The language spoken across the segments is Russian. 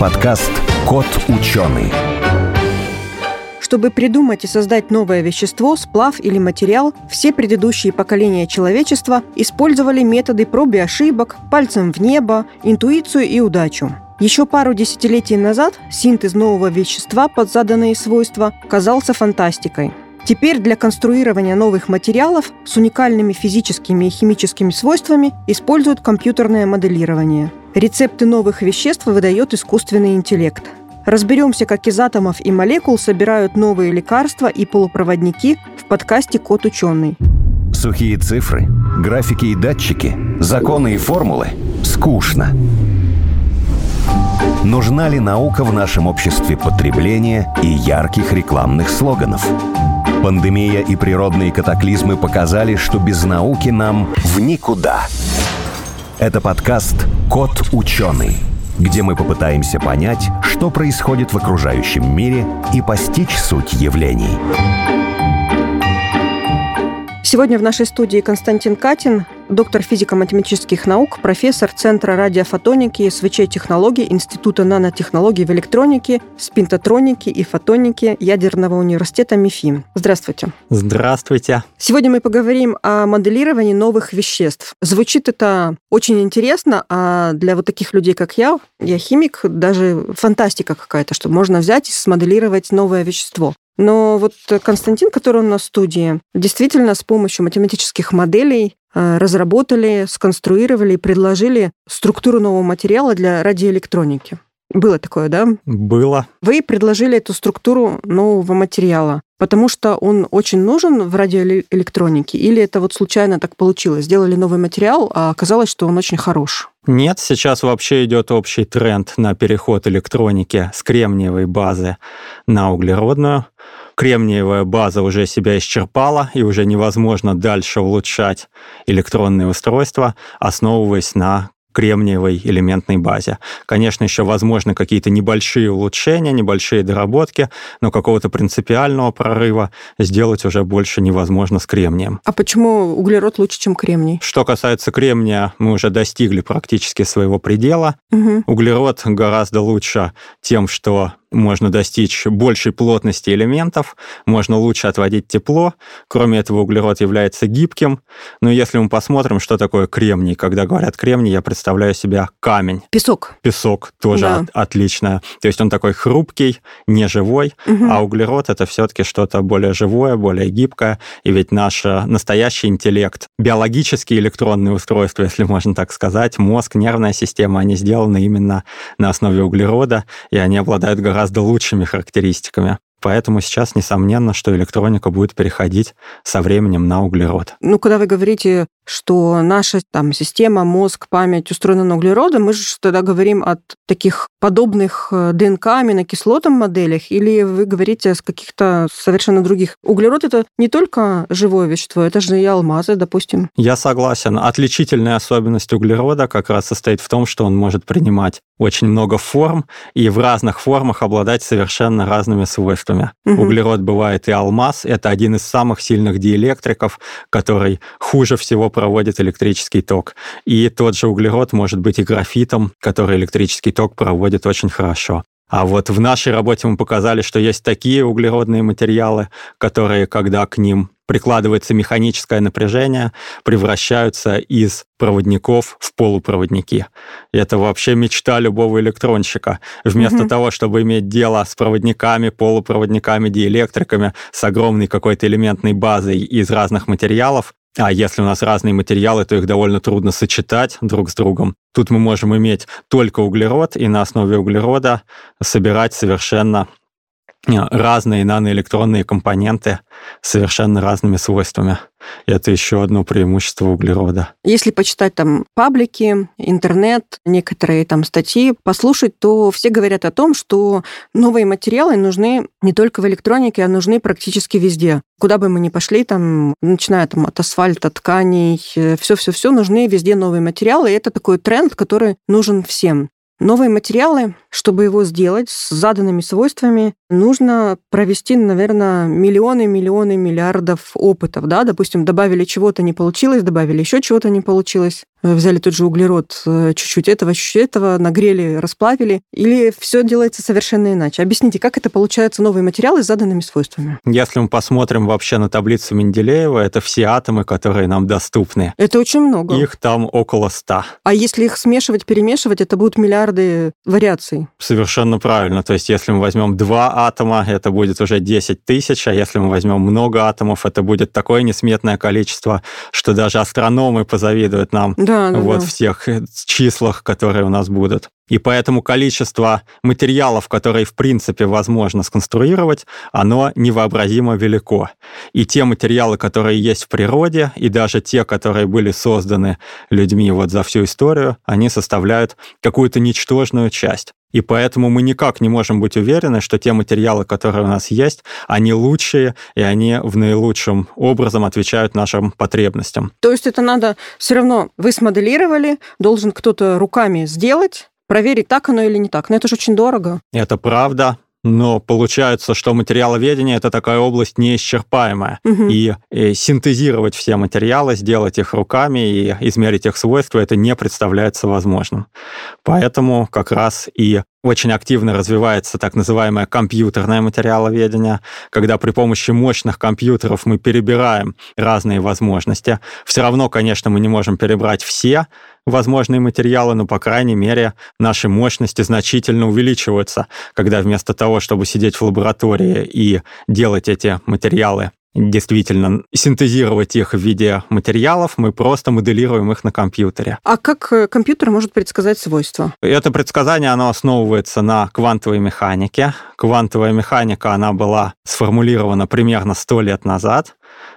Подкаст «Кот ученый». Чтобы придумать и создать новое вещество, сплав или материал, все предыдущие поколения человечества использовали методы проб и ошибок, пальцем в небо, интуицию и удачу. Еще пару десятилетий назад синтез нового вещества под заданные свойства казался фантастикой. Теперь для конструирования новых материалов с уникальными физическими и химическими свойствами используют компьютерное моделирование. Рецепты новых веществ выдает искусственный интеллект. Разберемся, как из атомов и молекул собирают новые лекарства и полупроводники в подкасте «Кот ученый». Сухие цифры, графики и датчики, законы и формулы – скучно. Нужна ли наука в нашем обществе потребления и ярких рекламных слоганов? Пандемия и природные катаклизмы показали, что без науки нам в никуда. Это подкаст «Кот ученый», где мы попытаемся понять, что происходит в окружающем мире и постичь суть явлений. Сегодня в нашей студии Константин Катин, доктор физико-математических наук, профессор Центра радиофотоники и СВЧ-технологий Института нанотехнологий в электронике, спинтотроники и фотоники Ядерного университета МИФИ. Здравствуйте. Здравствуйте. Сегодня мы поговорим о моделировании новых веществ. Звучит это очень интересно, а для вот таких людей, как я, я химик, даже фантастика какая-то, что можно взять и смоделировать новое вещество. Но вот Константин, который у нас в студии, действительно с помощью математических моделей разработали, сконструировали и предложили структуру нового материала для радиоэлектроники. Было такое, да? Было. Вы предложили эту структуру нового материала, потому что он очень нужен в радиоэлектронике, или это вот случайно так получилось? Сделали новый материал, а оказалось, что он очень хорош? Нет, сейчас вообще идет общий тренд на переход электроники с кремниевой базы на углеродную. Кремниевая база уже себя исчерпала, и уже невозможно дальше улучшать электронные устройства, основываясь на кремниевой элементной базе. Конечно, еще возможны какие-то небольшие улучшения, небольшие доработки, но какого-то принципиального прорыва сделать уже больше невозможно с кремнием. А почему углерод лучше, чем кремний? Что касается кремния, мы уже достигли практически своего предела. Угу. Углерод гораздо лучше тем, что можно достичь большей плотности элементов, можно лучше отводить тепло. Кроме этого, углерод является гибким. Но если мы посмотрим, что такое кремний, когда говорят кремний, я представляю себя камень. Песок. Песок тоже да. от, отлично. То есть он такой хрупкий, неживой, угу. а углерод это все-таки что-то более живое, более гибкое. И ведь наш э, настоящий интеллект, биологические электронные устройства, если можно так сказать, мозг, нервная система, они сделаны именно на основе углерода, и они обладают гораздо гораздо лучшими характеристиками. Поэтому сейчас несомненно, что электроника будет переходить со временем на углерод. Ну, когда вы говорите, что наша там система, мозг, память устроена на углероды, мы же тогда говорим о таких подобных э, ДНК, аминокислотам моделях, или вы говорите о каких-то совершенно других? Углерод — это не только живое вещество, это же и алмазы, допустим. Я согласен. Отличительная особенность углерода как раз состоит в том, что он может принимать очень много форм и в разных формах обладать совершенно разными свойствами. Угу. Углерод бывает и алмаз. Это один из самых сильных диэлектриков, который хуже всего проводит электрический ток. И тот же углерод может быть и графитом, который электрический ток проводит очень хорошо. А вот в нашей работе мы показали, что есть такие углеродные материалы, которые, когда к ним прикладывается механическое напряжение, превращаются из проводников в полупроводники. И это вообще мечта любого электронщика. Вместо mm-hmm. того, чтобы иметь дело с проводниками, полупроводниками, диэлектриками, с огромной какой-то элементной базой из разных материалов, а если у нас разные материалы, то их довольно трудно сочетать друг с другом. Тут мы можем иметь только углерод и на основе углерода собирать совершенно разные наноэлектронные компоненты с совершенно разными свойствами. Это еще одно преимущество углерода. Если почитать там паблики, интернет, некоторые там статьи, послушать, то все говорят о том, что новые материалы нужны не только в электронике, а нужны практически везде. Куда бы мы ни пошли, там, начиная там, от асфальта, тканей, все-все-все, нужны везде новые материалы. И это такой тренд, который нужен всем. Новые материалы чтобы его сделать с заданными свойствами, нужно провести, наверное, миллионы, миллионы, миллиардов опытов, да, допустим, добавили чего-то, не получилось, добавили еще чего-то, не получилось, э, взяли тот же углерод, э, чуть-чуть этого, чуть-чуть этого, нагрели, расплавили, или все делается совершенно иначе. Объясните, как это получается новые материалы с заданными свойствами? Если мы посмотрим вообще на таблицу Менделеева, это все атомы, которые нам доступны. Это очень много. Их там около ста. А если их смешивать, перемешивать, это будут миллиарды вариаций? Совершенно правильно. То есть если мы возьмем два атома, это будет уже 10 тысяч, а если мы возьмем много атомов, это будет такое несметное количество, что даже астрономы позавидуют нам да, да, вот да. в тех числах, которые у нас будут. И поэтому количество материалов, которые в принципе возможно сконструировать, оно невообразимо велико. И те материалы, которые есть в природе, и даже те, которые были созданы людьми вот за всю историю, они составляют какую-то ничтожную часть. И поэтому мы никак не можем быть уверены, что те материалы, которые у нас есть, они лучшие, и они в наилучшем образом отвечают нашим потребностям. То есть это надо все равно, вы смоделировали, должен кто-то руками сделать, проверить, так оно или не так. Но это же очень дорого. Это правда. Но получается, что материаловедение это такая область неисчерпаемая. Угу. И, и синтезировать все материалы, сделать их руками и измерить их свойства, это не представляется возможным. Поэтому как раз и очень активно развивается так называемое компьютерное материаловедение, когда при помощи мощных компьютеров мы перебираем разные возможности. Все равно, конечно, мы не можем перебрать все возможные материалы, но, по крайней мере, наши мощности значительно увеличиваются, когда вместо того, чтобы сидеть в лаборатории и делать эти материалы действительно синтезировать их в виде материалов, мы просто моделируем их на компьютере. А как э, компьютер может предсказать свойства? Это предсказание, оно основывается на квантовой механике. Квантовая механика, она была сформулирована примерно 100 лет назад,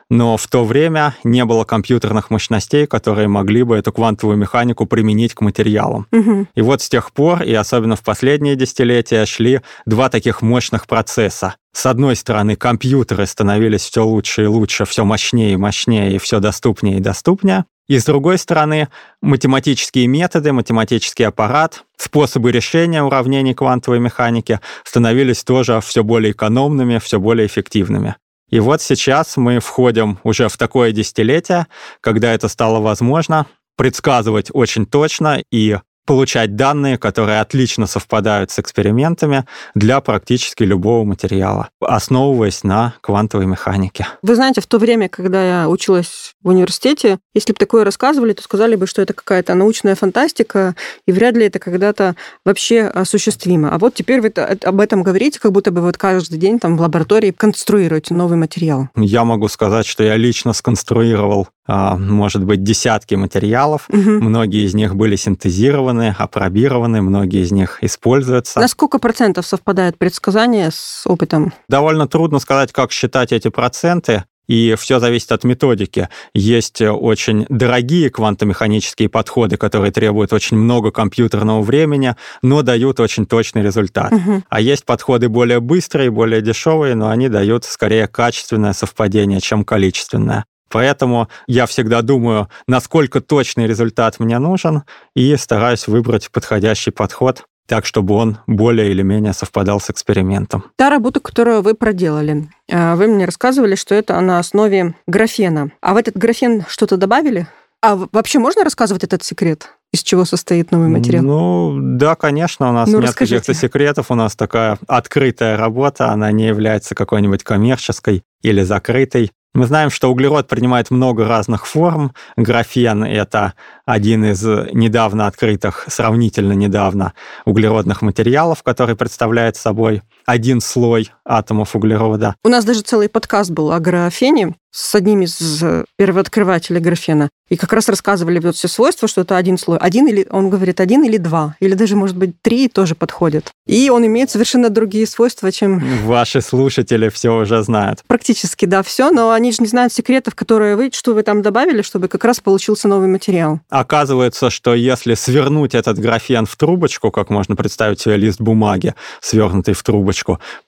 но в то время не было компьютерных мощностей, которые могли бы эту квантовую механику применить к материалам. Угу. И вот с тех пор, и особенно в последние десятилетия, шли два таких мощных процесса. С одной стороны, компьютеры становились все лучше и лучше, все мощнее и мощнее, и все доступнее и доступнее. И с другой стороны, математические методы, математический аппарат, способы решения уравнений квантовой механики становились тоже все более экономными, все более эффективными. И вот сейчас мы входим уже в такое десятилетие, когда это стало возможно предсказывать очень точно и получать данные, которые отлично совпадают с экспериментами для практически любого материала, основываясь на квантовой механике. Вы знаете, в то время, когда я училась в университете, если бы такое рассказывали, то сказали бы, что это какая-то научная фантастика, и вряд ли это когда-то вообще осуществимо. А вот теперь вы об этом говорите, как будто бы вот каждый день там в лаборатории конструируете новый материал. Я могу сказать, что я лично сконструировал может быть, десятки материалов. Угу. Многие из них были синтезированы, апробированы, многие из них используются. На сколько процентов совпадает предсказание с опытом? Довольно трудно сказать, как считать эти проценты. И все зависит от методики. Есть очень дорогие квантомеханические подходы, которые требуют очень много компьютерного времени, но дают очень точный результат. Угу. А есть подходы более быстрые, более дешевые, но они дают скорее качественное совпадение, чем количественное. Поэтому я всегда думаю, насколько точный результат мне нужен, и стараюсь выбрать подходящий подход так, чтобы он более или менее совпадал с экспериментом. Та работа, которую вы проделали, э, вы мне рассказывали, что это на основе графена. А в этот графен что-то добавили? А вообще можно рассказывать этот секрет? Из чего состоит новый материал? Ну, да, конечно, у нас ну, нет каких-то секретов, у нас такая открытая работа, она не является какой-нибудь коммерческой или закрытой. Мы знаем, что углерод принимает много разных форм. Графен — это один из недавно открытых, сравнительно недавно, углеродных материалов, который представляет собой один слой атомов углерода. У нас даже целый подкаст был о графене с одним из первооткрывателей графена. И как раз рассказывали вот все свойства, что это один слой. Один или, он говорит, один или два. Или даже, может быть, три тоже подходят. И он имеет совершенно другие свойства, чем... Ваши слушатели все уже знают. Практически, да, все. Но они же не знают секретов, которые вы, что вы там добавили, чтобы как раз получился новый материал. Оказывается, что если свернуть этот графен в трубочку, как можно представить себе лист бумаги, свернутый в трубочку,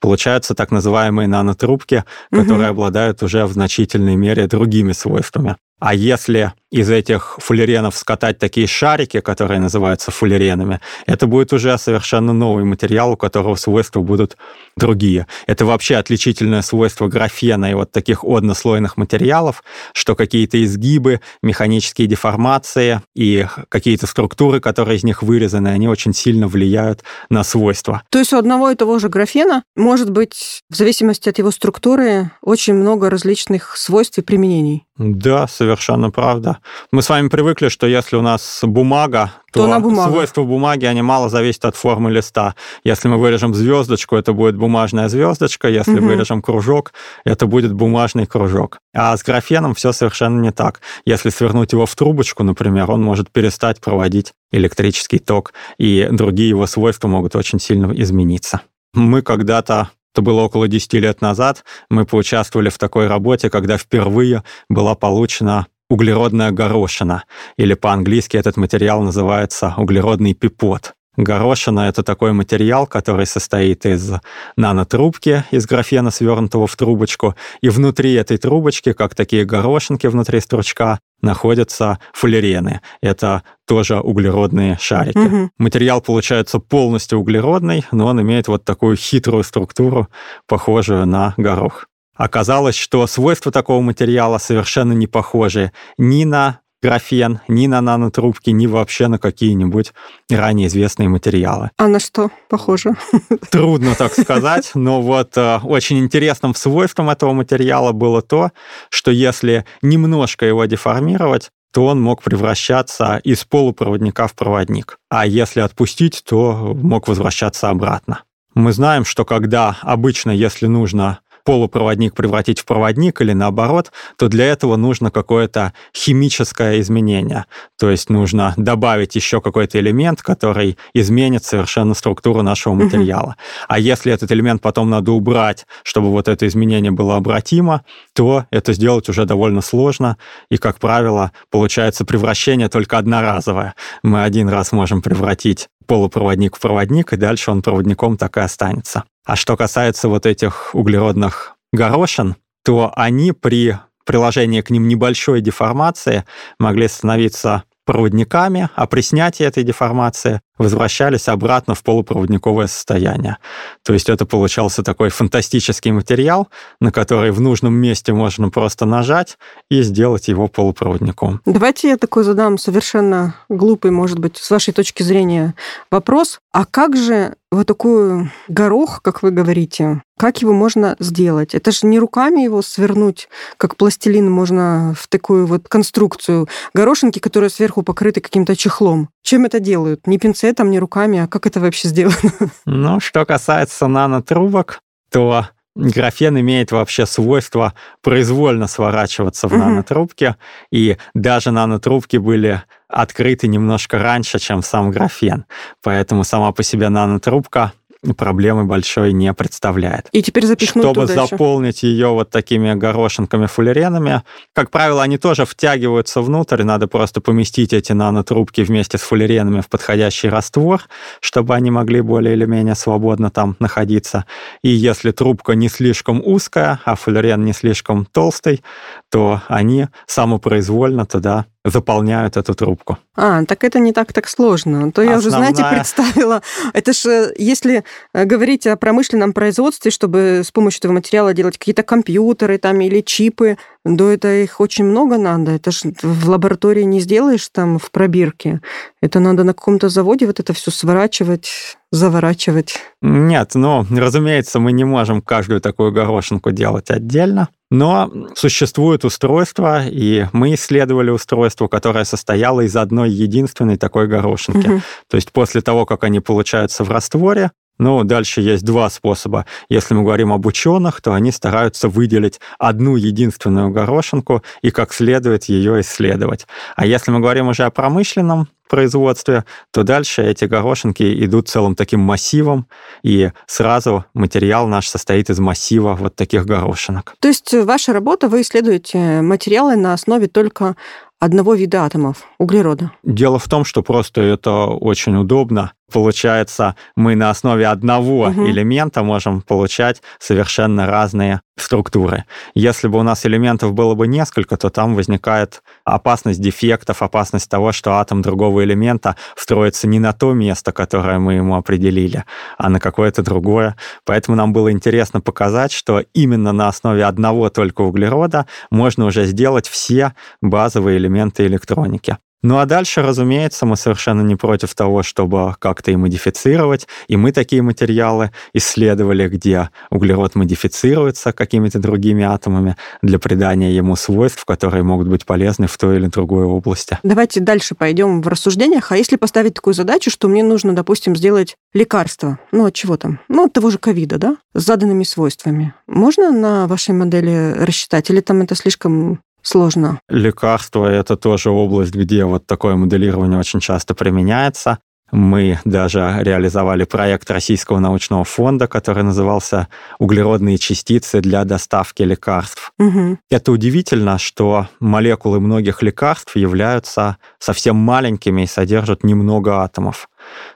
получаются так называемые нанотрубки, которые угу. обладают уже в значительной мере другими свойствами. А если из этих фуллеренов скатать такие шарики, которые называются фуллеренами, это будет уже совершенно новый материал, у которого свойства будут другие. Это вообще отличительное свойство графена и вот таких однослойных материалов, что какие-то изгибы, механические деформации и какие-то структуры, которые из них вырезаны, они очень сильно влияют на свойства. То есть у одного и того же графена может быть, в зависимости от его структуры, очень много различных свойств и применений. Да, совершенно правда. Мы с вами привыкли, что если у нас бумага, то, то на бумага. свойства бумаги, они мало зависят от формы листа. Если мы вырежем звездочку, это будет бумажная звездочка, если угу. вырежем кружок, это будет бумажный кружок. А с графеном все совершенно не так. Если свернуть его в трубочку, например, он может перестать проводить электрический ток, и другие его свойства могут очень сильно измениться. Мы когда-то это было около 10 лет назад, мы поучаствовали в такой работе, когда впервые была получена углеродная горошина, или по-английски этот материал называется углеродный пипот. Горошина — это такой материал, который состоит из нанотрубки, из графена, свернутого в трубочку, и внутри этой трубочки, как такие горошинки внутри стручка, находятся фуллерены. Это тоже углеродные шарики. Угу. Материал получается полностью углеродный, но он имеет вот такую хитрую структуру, похожую на горох. Оказалось, что свойства такого материала совершенно не похожи ни на графен, ни на нанотрубки, ни вообще на какие-нибудь ранее известные материалы. А на что похоже? Трудно так сказать, но вот э, очень интересным свойством этого материала было то, что если немножко его деформировать, то он мог превращаться из полупроводника в проводник. А если отпустить, то мог возвращаться обратно. Мы знаем, что когда обычно, если нужно полупроводник превратить в проводник или наоборот, то для этого нужно какое-то химическое изменение. То есть нужно добавить еще какой-то элемент, который изменит совершенно структуру нашего материала. А если этот элемент потом надо убрать, чтобы вот это изменение было обратимо, то это сделать уже довольно сложно. И, как правило, получается превращение только одноразовое. Мы один раз можем превратить полупроводник в проводник, и дальше он проводником так и останется. А что касается вот этих углеродных горошин, то они при приложении к ним небольшой деформации могли становиться проводниками, а при снятии этой деформации возвращались обратно в полупроводниковое состояние. То есть это получался такой фантастический материал, на который в нужном месте можно просто нажать и сделать его полупроводником. Давайте я такой задам совершенно глупый, может быть, с вашей точки зрения вопрос. А как же вот такой горох, как вы говорите, как его можно сделать? Это же не руками его свернуть, как пластилин можно в такую вот конструкцию. Горошинки, которые сверху покрыты каким-то чехлом. Чем это делают? Не пинцетом, не руками, а как это вообще сделано? Ну, что касается нанотрубок, то графен имеет вообще свойство произвольно сворачиваться в угу. нанотрубки, и даже нанотрубки были открыты немножко раньше, чем сам графен. Поэтому сама по себе нанотрубка проблемы большой не представляет. И теперь запихнуть Чтобы туда заполнить еще. ее вот такими горошинками фуллеренами, как правило, они тоже втягиваются внутрь, надо просто поместить эти нанотрубки вместе с фуллеренами в подходящий раствор, чтобы они могли более или менее свободно там находиться. И если трубка не слишком узкая, а фуллерен не слишком толстый, то они самопроизвольно туда заполняют эту трубку. А, так это не так так сложно. То я Основная... уже, знаете, представила. Это же, если э, говорить о промышленном производстве, чтобы с помощью этого материала делать какие-то компьютеры там или чипы, да это их очень много надо. Это же в лаборатории не сделаешь там в пробирке. Это надо на каком-то заводе вот это все сворачивать, заворачивать. Нет, ну, разумеется, мы не можем каждую такую горошинку делать отдельно. Но существует устройство, и мы исследовали устройство, которое состояло из одной единственной такой горошинки. Угу. То есть после того, как они получаются в растворе, ну, дальше есть два способа. Если мы говорим об ученых, то они стараются выделить одну единственную горошинку и как следует ее исследовать. А если мы говорим уже о промышленном производстве, то дальше эти горошинки идут целым таким массивом, и сразу материал наш состоит из массива вот таких горошинок. То есть ваша работа, вы исследуете материалы на основе только одного вида атомов углерода. Дело в том, что просто это очень удобно. Получается, мы на основе одного угу. элемента можем получать совершенно разные структуры. Если бы у нас элементов было бы несколько, то там возникает опасность дефектов, опасность того, что атом другого элемента встроится не на то место, которое мы ему определили, а на какое-то другое. Поэтому нам было интересно показать, что именно на основе одного только углерода можно уже сделать все базовые элементы электроники. Ну а дальше, разумеется, мы совершенно не против того, чтобы как-то и модифицировать. И мы такие материалы исследовали, где углерод модифицируется какими-то другими атомами для придания ему свойств, которые могут быть полезны в той или другой области. Давайте дальше пойдем в рассуждениях. А если поставить такую задачу, что мне нужно, допустим, сделать лекарство, ну от чего там, ну от того же ковида, да, с заданными свойствами, можно на вашей модели рассчитать? Или там это слишком сложно. Лекарства — это тоже область, где вот такое моделирование очень часто применяется. Мы даже реализовали проект Российского научного фонда, который назывался «Углеродные частицы для доставки лекарств». Угу. Это удивительно, что молекулы многих лекарств являются совсем маленькими и содержат немного атомов.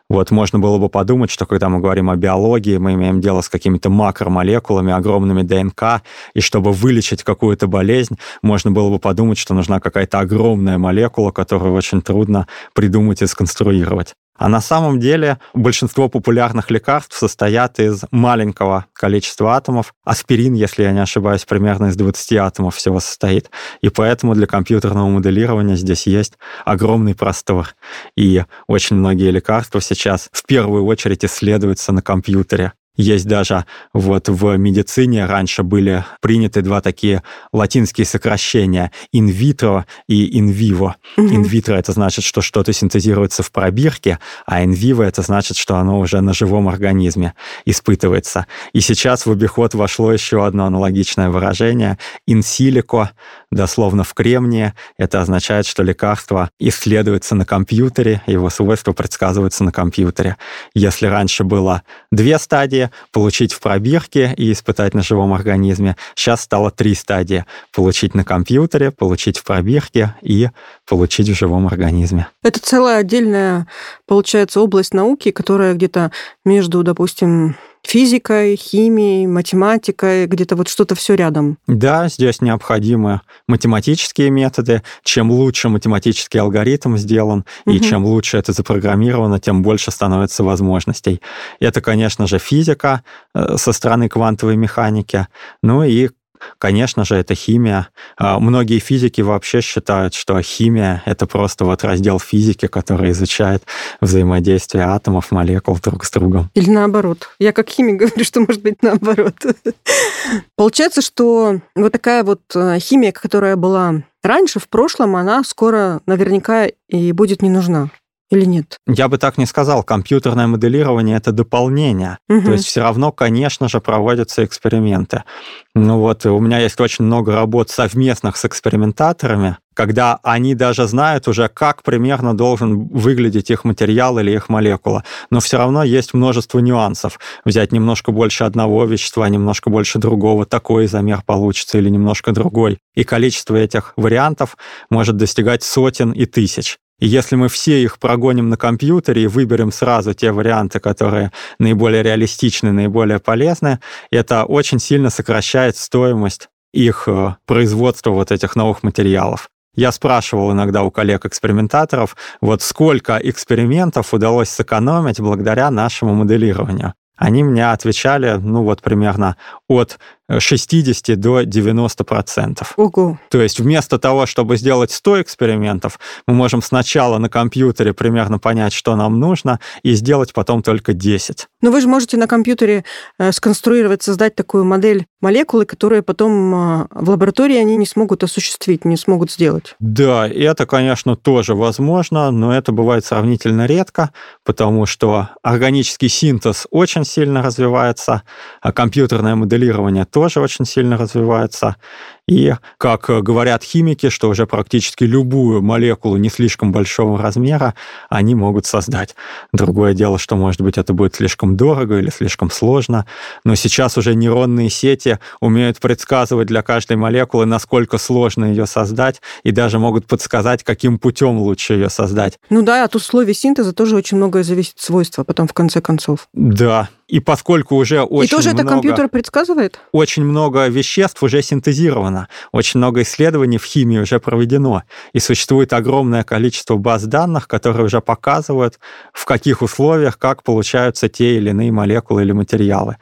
Вот можно было бы подумать, что когда мы говорим о биологии, мы имеем дело с какими-то макромолекулами, огромными ДНК, и чтобы вылечить какую-то болезнь, можно было бы подумать, что нужна какая-то огромная молекула, которую очень трудно придумать и сконструировать. А на самом деле большинство популярных лекарств состоят из маленького количества атомов. Аспирин, если я не ошибаюсь, примерно из 20 атомов всего состоит. И поэтому для компьютерного моделирования здесь есть огромный простор. И очень многие лекарства сейчас в первую очередь исследуются на компьютере. Есть даже вот в медицине раньше были приняты два такие латинские сокращения in vitro и in vivo. Mm-hmm. In vitro это значит, что что-то синтезируется в пробирке, а in vivo это значит, что оно уже на живом организме испытывается. И сейчас в обиход вошло еще одно аналогичное выражение in silico, дословно в кремнии. Это означает, что лекарство исследуется на компьютере, его свойства предсказываются на компьютере. Если раньше было две стадии, получить в пробирке и испытать на живом организме. Сейчас стало три стадии. Получить на компьютере, получить в пробирке и получить в живом организме. Это целая отдельная, получается, область науки, которая где-то между, допустим, физикой, химией, математикой, где-то вот что-то все рядом. Да, здесь необходимы математические методы. Чем лучше математический алгоритм сделан, угу. и чем лучше это запрограммировано, тем больше становится возможностей. Это, конечно же, физика э, со стороны квантовой механики, ну и Конечно же, это химия. А, многие физики вообще считают, что химия — это просто вот раздел физики, который изучает взаимодействие атомов, молекул друг с другом. Или наоборот. Я как химик говорю, что может быть наоборот. Получается, что вот такая вот э, химия, которая была раньше, в прошлом, она скоро наверняка и будет не нужна или нет? Я бы так не сказал. Компьютерное моделирование — это дополнение. Угу. То есть все равно, конечно же, проводятся эксперименты. Ну вот, у меня есть очень много работ совместных с экспериментаторами, когда они даже знают уже, как примерно должен выглядеть их материал или их молекула. Но все равно есть множество нюансов. Взять немножко больше одного вещества, немножко больше другого, такой замер получится или немножко другой. И количество этих вариантов может достигать сотен и тысяч. И если мы все их прогоним на компьютере и выберем сразу те варианты, которые наиболее реалистичны, наиболее полезны, это очень сильно сокращает стоимость их э, производства вот этих новых материалов. Я спрашивал иногда у коллег-экспериментаторов, вот сколько экспериментов удалось сэкономить благодаря нашему моделированию. Они мне отвечали, ну вот примерно от 60 до 90 процентов. То есть вместо того, чтобы сделать 100 экспериментов, мы можем сначала на компьютере примерно понять, что нам нужно, и сделать потом только 10. Но вы же можете на компьютере э, сконструировать, создать такую модель молекулы, которые потом э, в лаборатории они не смогут осуществить, не смогут сделать. Да, и это, конечно, тоже возможно, но это бывает сравнительно редко, потому что органический синтез очень сильно развивается, а компьютерное моделирование тоже тоже очень сильно развивается. И, как говорят химики, что уже практически любую молекулу не слишком большого размера они могут создать. Другое дело, что, может быть, это будет слишком дорого или слишком сложно, но сейчас уже нейронные сети умеют предсказывать для каждой молекулы, насколько сложно ее создать, и даже могут подсказать, каким путем лучше ее создать. Ну да, от условий синтеза тоже очень многое зависит от свойства потом в конце концов. Да, и поскольку уже очень И тоже много, это компьютер предсказывает? Очень много веществ уже синтезировано. Реально. Очень много исследований в химии уже проведено, и существует огромное количество баз данных, которые уже показывают, в каких условиях, как получаются те или иные молекулы или материалы.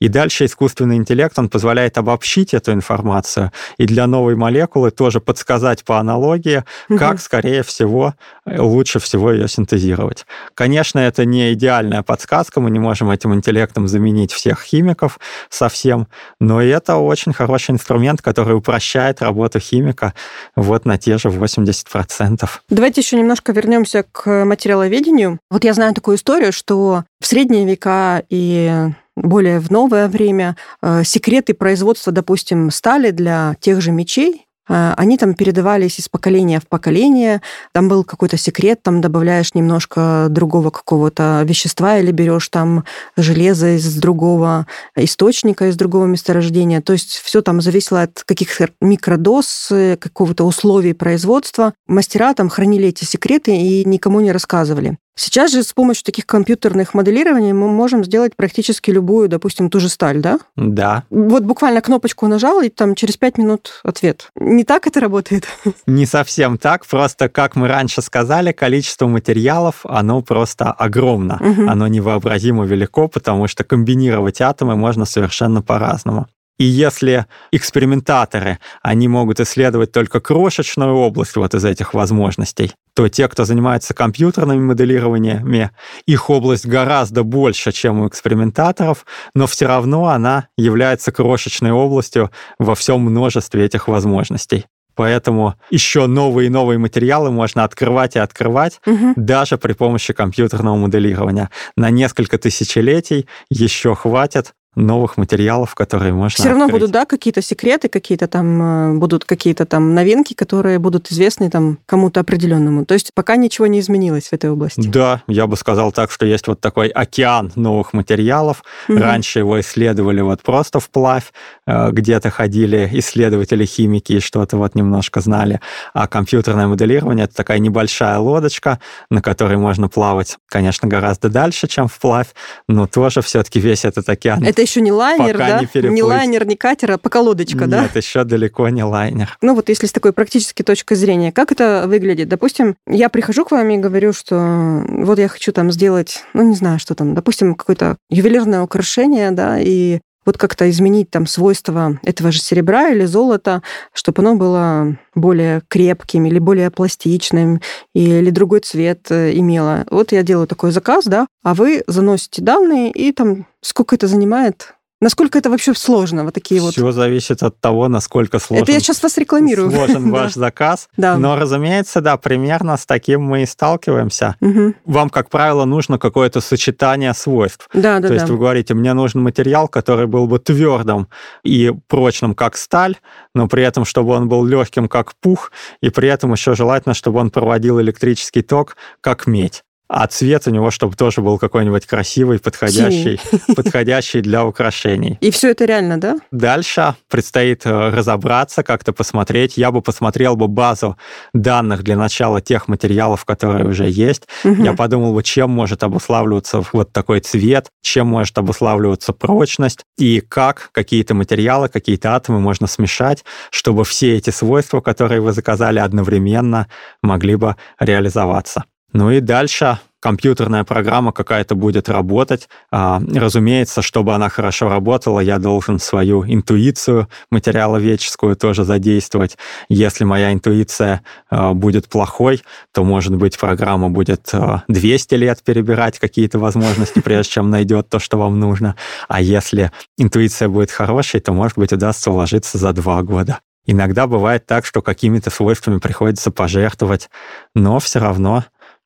И дальше искусственный интеллект, он позволяет обобщить эту информацию и для новой молекулы тоже подсказать по аналогии, угу. как, скорее всего, лучше всего ее синтезировать. Конечно, это не идеальная подсказка, мы не можем этим интеллектом заменить всех химиков совсем, но это очень хороший инструмент, который упрощает работу химика вот на те же 80%. Давайте еще немножко вернемся к материаловедению. Вот я знаю такую историю, что в средние века и более в новое время э, секреты производства, допустим, стали для тех же мечей, они там передавались из поколения в поколение. Там был какой-то секрет, там добавляешь немножко другого какого-то вещества или берешь там железо из другого источника, из другого месторождения. То есть все там зависело от каких-то микродоз, какого-то условий производства. Мастера там хранили эти секреты и никому не рассказывали. Сейчас же с помощью таких компьютерных моделирований мы можем сделать практически любую, допустим, ту же сталь, да? Да. Вот буквально кнопочку нажал, и там через пять минут ответ. Не так это работает? Не совсем так. Просто, как мы раньше сказали, количество материалов, оно просто огромно. Угу. Оно невообразимо велико, потому что комбинировать атомы можно совершенно по-разному. И если экспериментаторы, они могут исследовать только крошечную область вот из этих возможностей, то те, кто занимается компьютерными моделированиями, их область гораздо больше, чем у экспериментаторов, но все равно она является крошечной областью во всем множестве этих возможностей. Поэтому еще новые и новые материалы можно открывать и открывать угу. даже при помощи компьютерного моделирования. На несколько тысячелетий еще хватит новых материалов, которые можно Все равно будут, да, какие-то секреты, какие-то там, э, будут какие-то там новинки, которые будут известны там кому-то определенному. То есть пока ничего не изменилось в этой области. Да, я бы сказал так, что есть вот такой океан новых материалов. Угу. Раньше его исследовали вот просто вплавь, э, где-то ходили исследователи, химики и что-то вот немножко знали. А компьютерное моделирование — это такая небольшая лодочка, на которой можно плавать, конечно, гораздо дальше, чем вплавь, но тоже все-таки весь этот океан это еще не лайнер, Пока да? Не, переплыть. не лайнер, не катер, а пока лодочка, Нет, да? Нет, еще далеко не лайнер. Ну вот если с такой практической точки зрения, как это выглядит? Допустим, я прихожу к вам и говорю, что вот я хочу там сделать, ну не знаю, что там, допустим, какое-то ювелирное украшение, да, и вот как-то изменить там свойства этого же серебра или золота, чтобы оно было более крепким или более пластичным, или другой цвет э, имело. Вот я делаю такой заказ, да, а вы заносите данные, и там сколько это занимает, Насколько это вообще сложно, вот такие Все вот? Все зависит от того, насколько сложен. Это я сейчас вас рекламирую. Сложен ваш заказ. Да. Но, разумеется, да, примерно с таким мы и сталкиваемся. Вам, как правило, нужно какое-то сочетание свойств. Да, да, То есть вы говорите, мне нужен материал, который был бы твердым и прочным, как сталь, но при этом, чтобы он был легким, как пух, и при этом еще желательно, чтобы он проводил электрический ток, как медь а цвет у него, чтобы тоже был какой-нибудь красивый, подходящий, подходящий для украшений. И все это реально, да? Дальше предстоит э, разобраться, как-то посмотреть. Я бы посмотрел бы базу данных для начала тех материалов, которые уже есть. Угу. Я подумал бы, чем может обуславливаться вот такой цвет, чем может обуславливаться прочность, и как какие-то материалы, какие-то атомы можно смешать, чтобы все эти свойства, которые вы заказали одновременно, могли бы реализоваться. Ну и дальше компьютерная программа какая-то будет работать. А, разумеется, чтобы она хорошо работала, я должен свою интуицию материаловедческую тоже задействовать. Если моя интуиция а, будет плохой, то, может быть, программа будет 200 а, лет перебирать какие-то возможности, прежде чем найдет то, что вам нужно. А если интуиция будет хорошей, то, может быть, удастся уложиться за два года. Иногда бывает так, что какими-то свойствами приходится пожертвовать, но все равно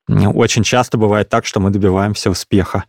очень часто бывает так, что мы добиваемся успеха.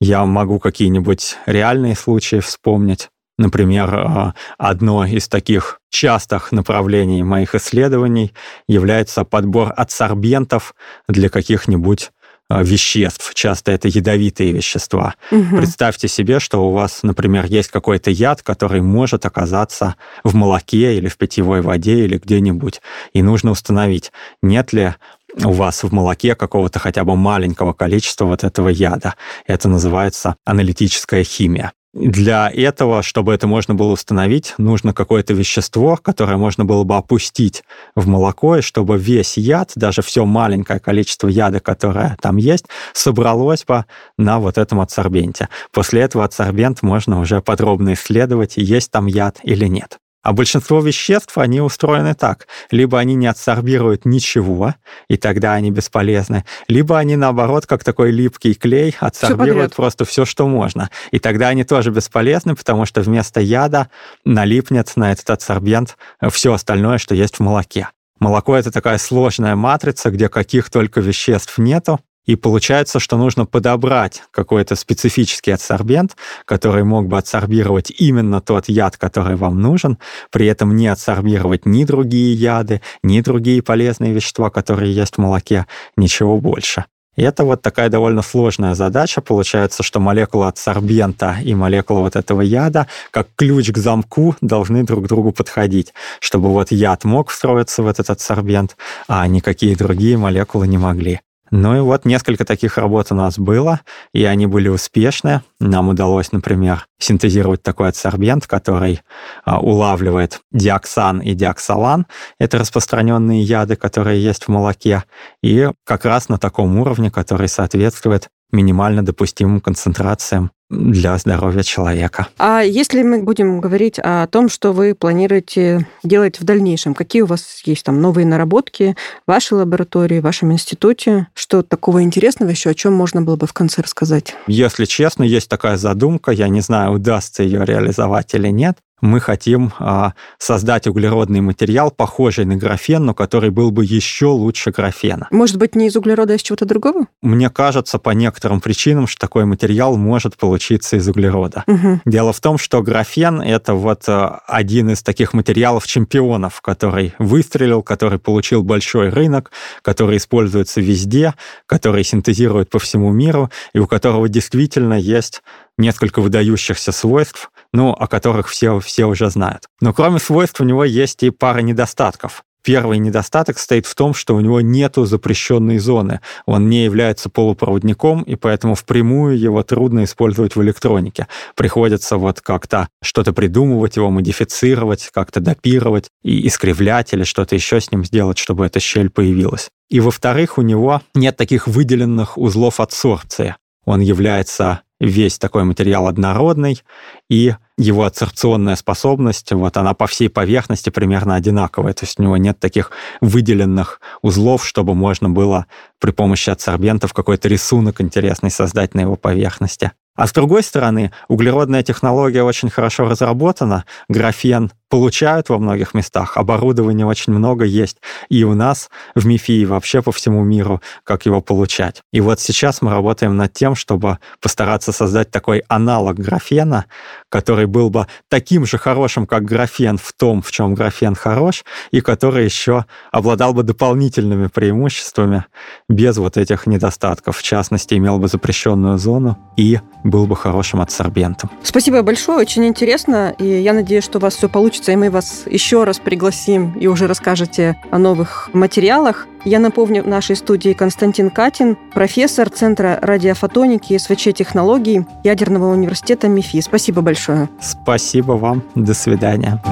Я могу какие-нибудь реальные случаи вспомнить. Например, а, одно из таких частых направлений моих исследований является подбор адсорбентов для каких-нибудь а, веществ. Часто это ядовитые вещества. Угу. Представьте себе, что у вас, например, есть какой-то яд, который может оказаться в молоке или в питьевой воде или где-нибудь. И нужно установить, нет ли у вас в молоке какого-то хотя бы маленького количества вот этого яда. Это называется аналитическая химия. Для этого, чтобы это можно было установить, нужно какое-то вещество, которое можно было бы опустить в молоко, и чтобы весь яд, даже все маленькое количество яда, которое там есть, собралось бы на вот этом адсорбенте. После этого адсорбент можно уже подробно исследовать, есть там яд или нет. А большинство веществ, они устроены так. Либо они не адсорбируют ничего, и тогда они бесполезны, либо они, наоборот, как такой липкий клей, адсорбируют все просто все, что можно. И тогда они тоже бесполезны, потому что вместо яда налипнет на этот адсорбент все остальное, что есть в молоке. Молоко — это такая сложная матрица, где каких только веществ нету, и получается, что нужно подобрать какой-то специфический адсорбент, который мог бы адсорбировать именно тот яд, который вам нужен, при этом не адсорбировать ни другие яды, ни другие полезные вещества, которые есть в молоке, ничего больше. И это вот такая довольно сложная задача. Получается, что молекула адсорбента и молекула вот этого яда, как ключ к замку, должны друг к другу подходить, чтобы вот яд мог встроиться в этот адсорбент, а никакие другие молекулы не могли. Ну и вот несколько таких работ у нас было, и они были успешны. Нам удалось, например, синтезировать такой адсорбент, который а, улавливает диоксан и диоксалан. Это распространенные яды, которые есть в молоке, и как раз на таком уровне, который соответствует минимально допустимым концентрациям для здоровья человека. А если мы будем говорить о том, что вы планируете делать в дальнейшем, какие у вас есть там новые наработки в вашей лаборатории, в вашем институте? Что такого интересного еще, о чем можно было бы в конце рассказать? Если честно, есть такая задумка, я не знаю, удастся ее реализовать или нет, мы хотим а, создать углеродный материал, похожий на графен, но который был бы еще лучше графена. Может быть, не из углерода, а из чего-то другого? Мне кажется, по некоторым причинам, что такой материал может получиться из углерода. Угу. Дело в том, что графен — это вот а, один из таких материалов-чемпионов, который выстрелил, который получил большой рынок, который используется везде, который синтезирует по всему миру, и у которого действительно есть несколько выдающихся свойств, ну, о которых все, все уже знают. Но кроме свойств у него есть и пара недостатков. Первый недостаток стоит в том, что у него нету запрещенной зоны. Он не является полупроводником, и поэтому впрямую его трудно использовать в электронике. Приходится вот как-то что-то придумывать, его модифицировать, как-то допировать и искривлять или что-то еще с ним сделать, чтобы эта щель появилась. И во-вторых, у него нет таких выделенных узлов адсорбции. Он является весь такой материал однородный, и его адсорбционная способность, вот она по всей поверхности примерно одинаковая, то есть у него нет таких выделенных узлов, чтобы можно было при помощи адсорбентов какой-то рисунок интересный создать на его поверхности. А с другой стороны, углеродная технология очень хорошо разработана, графен получают во многих местах, оборудования очень много есть, и у нас в МИФИ и вообще по всему миру, как его получать. И вот сейчас мы работаем над тем, чтобы постараться создать такой аналог графена, который был бы таким же хорошим, как графен в том, в чем графен хорош, и который еще обладал бы дополнительными преимуществами без вот этих недостатков. В частности, имел бы запрещенную зону и был бы хорошим адсорбентом. Спасибо большое, очень интересно, и я надеюсь, что у вас все получится, и мы вас еще раз пригласим и уже расскажете о новых материалах. Я напомню, в нашей студии Константин Катин, профессор Центра радиофотоники и СВЧ-технологий Ядерного университета МИФИ. Спасибо большое. Спасибо вам. До свидания.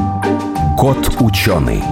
Кот ученый.